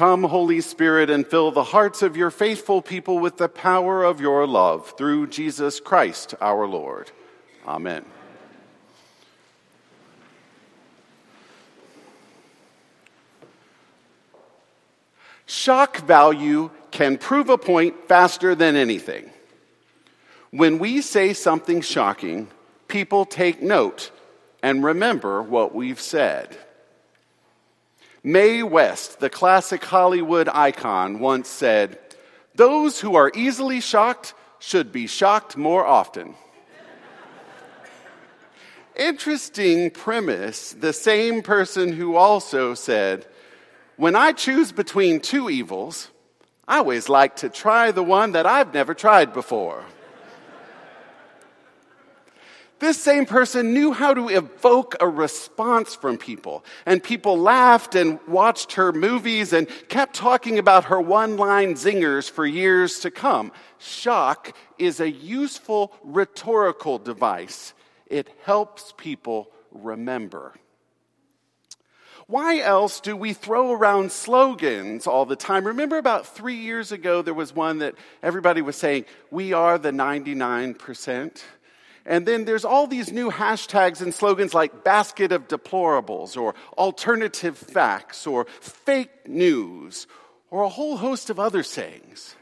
Come, Holy Spirit, and fill the hearts of your faithful people with the power of your love through Jesus Christ our Lord. Amen. Shock value can prove a point faster than anything. When we say something shocking, people take note and remember what we've said. Mae West, the classic Hollywood icon, once said, Those who are easily shocked should be shocked more often. Interesting premise, the same person who also said, When I choose between two evils, I always like to try the one that I've never tried before. This same person knew how to evoke a response from people. And people laughed and watched her movies and kept talking about her one line zingers for years to come. Shock is a useful rhetorical device, it helps people remember. Why else do we throw around slogans all the time? Remember about three years ago, there was one that everybody was saying, We are the 99%. And then there's all these new hashtags and slogans like basket of deplorables or alternative facts or fake news or a whole host of other sayings.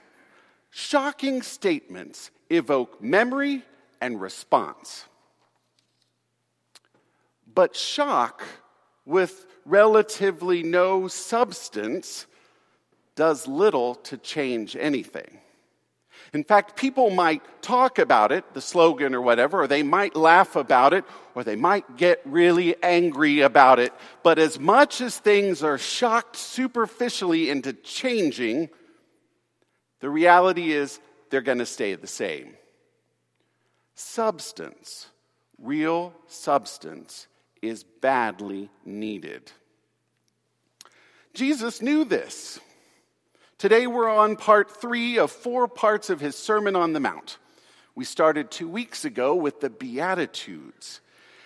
Shocking statements evoke memory and response. But shock with relatively no substance does little to change anything. In fact, people might talk about it, the slogan or whatever, or they might laugh about it, or they might get really angry about it. But as much as things are shocked superficially into changing, the reality is they're going to stay the same. Substance, real substance, is badly needed. Jesus knew this. Today we're on part three of four parts of his Sermon on the Mount. We started two weeks ago with the Beatitudes.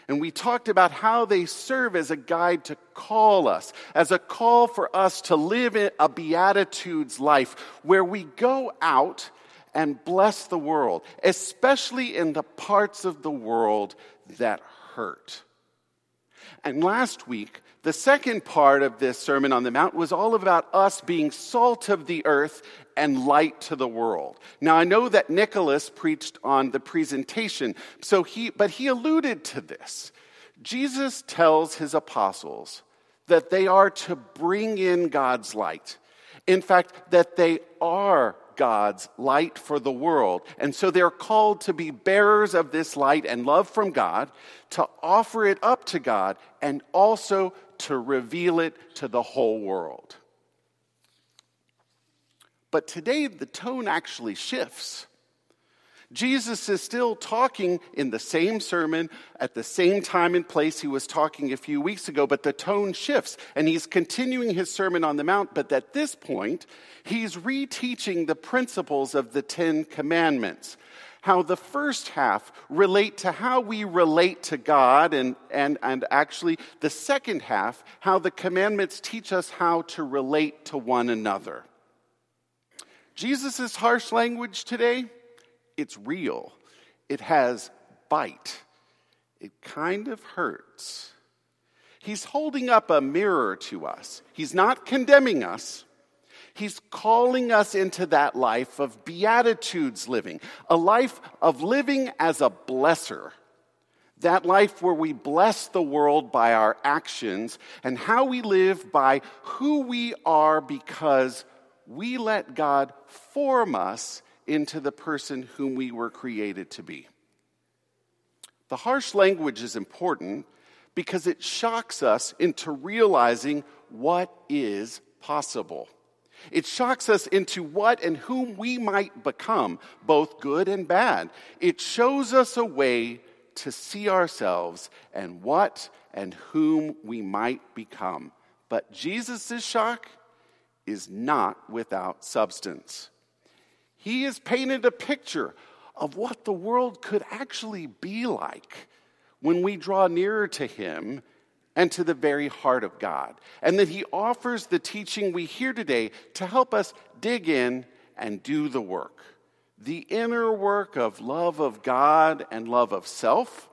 And we talked about how they serve as a guide to call us, as a call for us to live a Beatitudes life where we go out and bless the world, especially in the parts of the world that hurt. And last week, the second part of this Sermon on the Mount was all about us being salt of the earth and light to the world. Now I know that Nicholas preached on the presentation, so he but he alluded to this. Jesus tells his apostles that they are to bring in God's light. In fact, that they are God's light for the world. And so they're called to be bearers of this light and love from God, to offer it up to God, and also to reveal it to the whole world. But today, the tone actually shifts. Jesus is still talking in the same sermon at the same time and place he was talking a few weeks ago, but the tone shifts and he's continuing his Sermon on the Mount. But at this point, he's reteaching the principles of the Ten Commandments. How the first half relate to how we relate to God, and, and, and actually the second half, how the commandments teach us how to relate to one another. Jesus' harsh language today it's real, it has bite, it kind of hurts. He's holding up a mirror to us. He's not condemning us. He's calling us into that life of beatitudes living, a life of living as a blesser. That life where we bless the world by our actions and how we live by who we are because we let God form us into the person whom we were created to be. The harsh language is important because it shocks us into realizing what is possible. It shocks us into what and whom we might become, both good and bad. It shows us a way to see ourselves and what and whom we might become. But Jesus' shock is not without substance. He has painted a picture of what the world could actually be like when we draw nearer to Him and to the very heart of God, and that He offers the teaching we hear today to help us dig in and do the work. The inner work of love of God and love of self,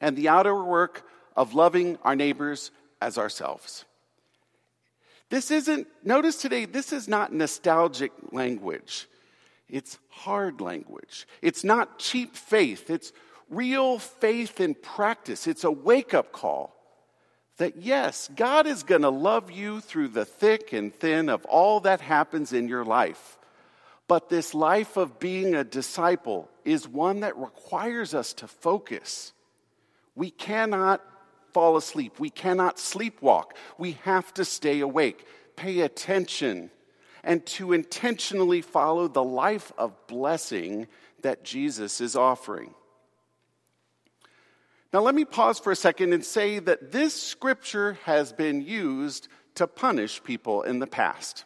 and the outer work of loving our neighbors as ourselves. This isn't, notice today, this is not nostalgic language. It's hard language. It's not cheap faith. It's real faith in practice. It's a wake up call that yes, God is going to love you through the thick and thin of all that happens in your life. But this life of being a disciple is one that requires us to focus. We cannot fall asleep. We cannot sleepwalk. We have to stay awake, pay attention, and to intentionally follow the life of blessing that Jesus is offering. Now, let me pause for a second and say that this scripture has been used to punish people in the past.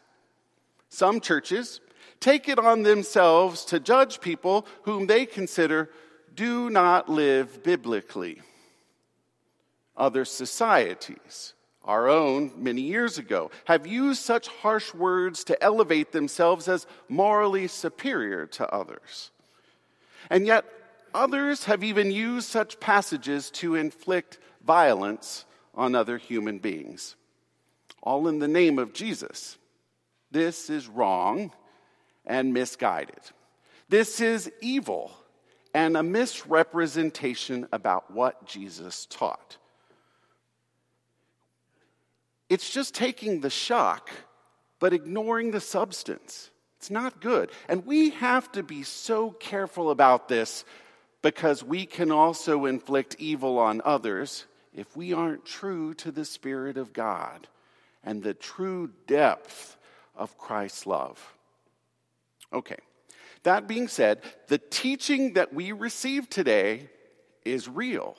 Some churches take it on themselves to judge people whom they consider do not live biblically. Other societies, our own many years ago, have used such harsh words to elevate themselves as morally superior to others. And yet, Others have even used such passages to inflict violence on other human beings, all in the name of Jesus. This is wrong and misguided. This is evil and a misrepresentation about what Jesus taught. It's just taking the shock, but ignoring the substance. It's not good. And we have to be so careful about this because we can also inflict evil on others if we aren't true to the Spirit of God and the true depth of Christ's love. Okay, that being said, the teaching that we receive today is real.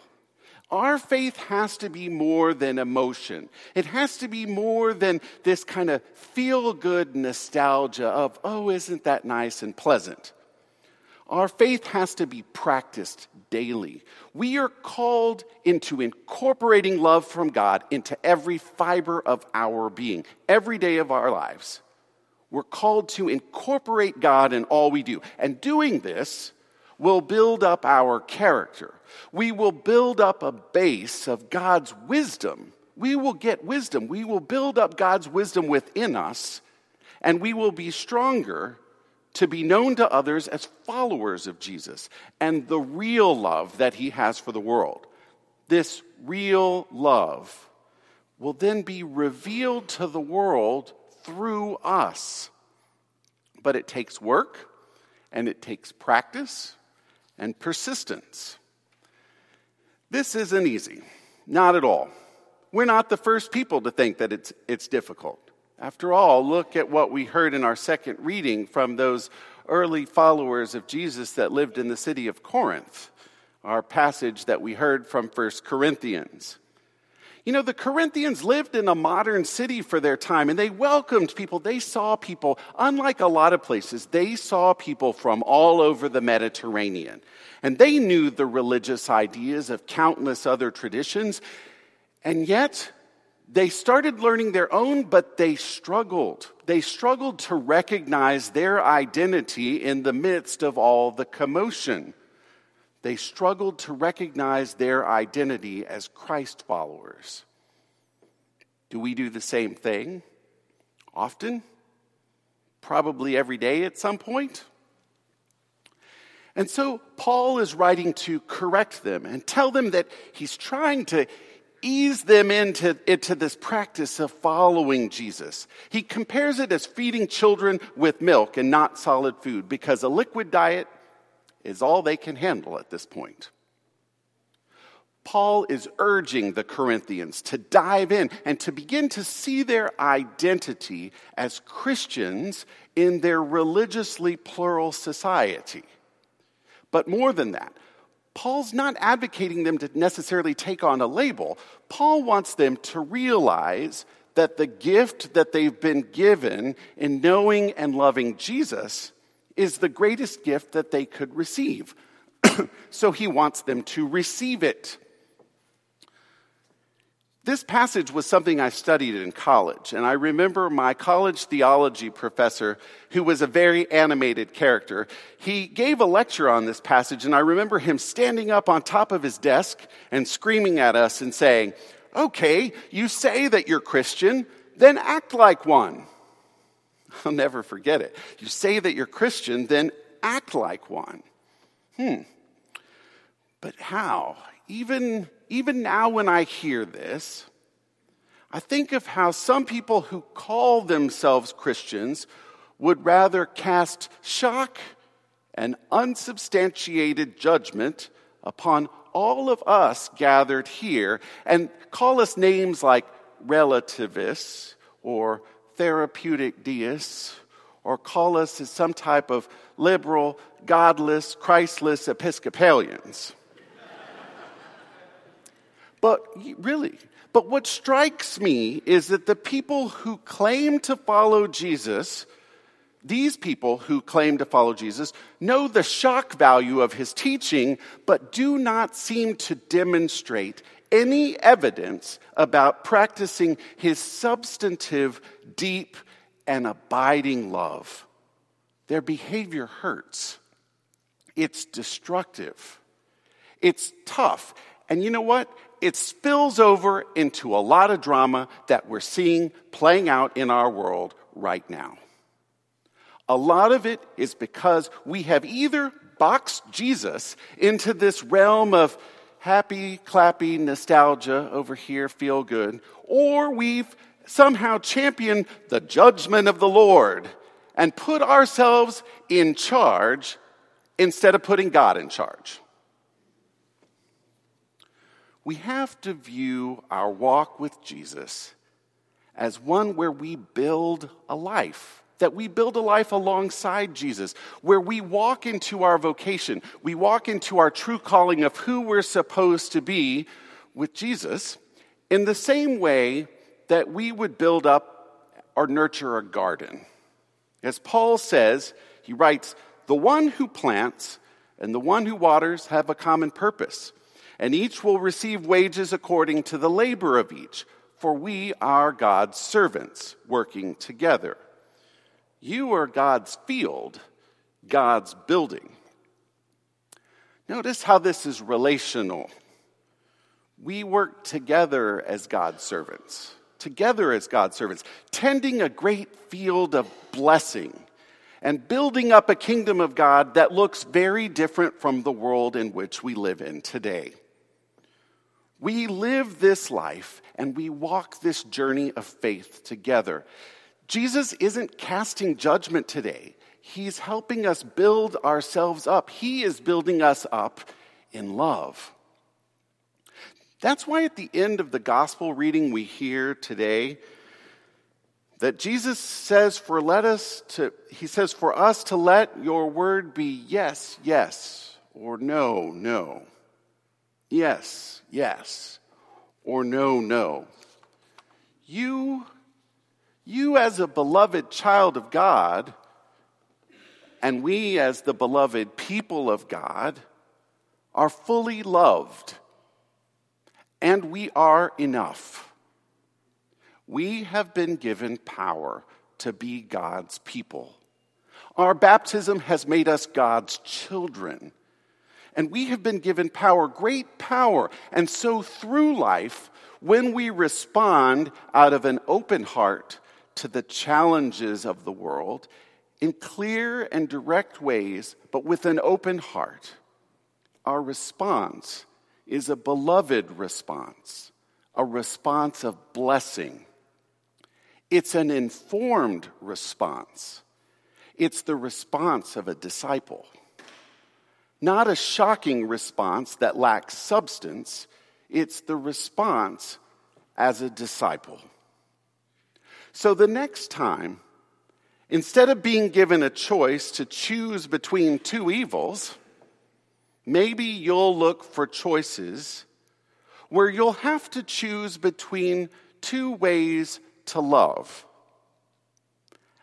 Our faith has to be more than emotion. It has to be more than this kind of feel good nostalgia of, oh, isn't that nice and pleasant? Our faith has to be practiced daily. We are called into incorporating love from God into every fiber of our being, every day of our lives. We're called to incorporate God in all we do. And doing this will build up our character. We will build up a base of God's wisdom. We will get wisdom. We will build up God's wisdom within us, and we will be stronger to be known to others as followers of Jesus and the real love that he has for the world. This real love will then be revealed to the world through us. But it takes work and it takes practice and persistence. This isn't easy, not at all. We're not the first people to think that it's, it's difficult. After all, look at what we heard in our second reading from those early followers of Jesus that lived in the city of Corinth, our passage that we heard from 1 Corinthians. You know, the Corinthians lived in a modern city for their time and they welcomed people. They saw people, unlike a lot of places, they saw people from all over the Mediterranean. And they knew the religious ideas of countless other traditions. And yet, they started learning their own, but they struggled. They struggled to recognize their identity in the midst of all the commotion. They struggled to recognize their identity as Christ followers. Do we do the same thing? Often? Probably every day at some point? And so Paul is writing to correct them and tell them that he's trying to ease them into, into this practice of following Jesus. He compares it as feeding children with milk and not solid food because a liquid diet is all they can handle at this point. Paul is urging the Corinthians to dive in and to begin to see their identity as Christians in their religiously plural society. But more than that, Paul's not advocating them to necessarily take on a label. Paul wants them to realize that the gift that they've been given in knowing and loving Jesus is the greatest gift that they could receive. so he wants them to receive it. This passage was something I studied in college, and I remember my college theology professor, who was a very animated character, he gave a lecture on this passage, and I remember him standing up on top of his desk and screaming at us and saying, Okay, you say that you're Christian, then act like one. I'll never forget it. You say that you're Christian, then act like one. Hmm. But how? Even even now when I hear this, I think of how some people who call themselves Christians would rather cast shock and unsubstantiated judgment upon all of us gathered here and call us names like relativists or therapeutic deists or call us as some type of liberal, godless, Christless Episcopalians. But really, but what strikes me is that the people who claim to follow Jesus, these people who claim to follow Jesus, know the shock value of his teaching, but do not seem to demonstrate any evidence about practicing his substantive, deep, and abiding love. Their behavior hurts. It's destructive. It's tough. And you know what? it spills over into a lot of drama that we're seeing playing out in our world right now. A lot of it is because we have either boxed Jesus into this realm of happy, clappy nostalgia over here, feel good, or we've somehow championed the judgment of the Lord and put ourselves in charge instead of putting God in charge. We have to view our walk with Jesus as one where we build a life, that we build a life alongside Jesus, where we walk into our vocation, we walk into our true calling of who we're supposed to be with Jesus in the same way that we would build up or nurture a garden. As Paul says, he writes, the one who plants and the one who waters have a common purpose and each will receive wages according to the labor of each, for we are God's servants working together. You are God's field, God's building. Notice how this is relational. We work together as God's servants, together as God's servants, tending a great field of blessing and building up a kingdom of God that looks very different from the world in which we live in today. We live this life and we walk this journey of faith together. Jesus isn't casting judgment today. He's helping us build ourselves up. He is building us up in love. That's why at the end of the gospel reading we hear today, that Jesus says for let us to he says for us to let your word be yes yes or no no yes, yes, or no, no. You, you as a beloved child of God, and we as the beloved people of God, are fully loved, and we are enough. We have been given power to be God's people. Our baptism has made us God's children. And we have been given power, great power. And so through life, when we respond out of an open heart to the challenges of the world in clear and direct ways, but with an open heart, our response is a beloved response, a response of blessing. It's an informed response. It's the response of a disciple. Not a shocking response that lacks substance, it's the response as a disciple. So the next time, instead of being given a choice to choose between two evils, maybe you'll look for choices where you'll have to choose between two ways to love.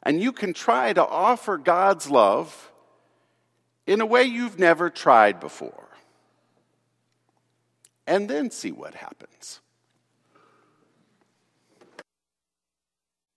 And you can try to offer God's love in a way you've never tried before. And then see what happens.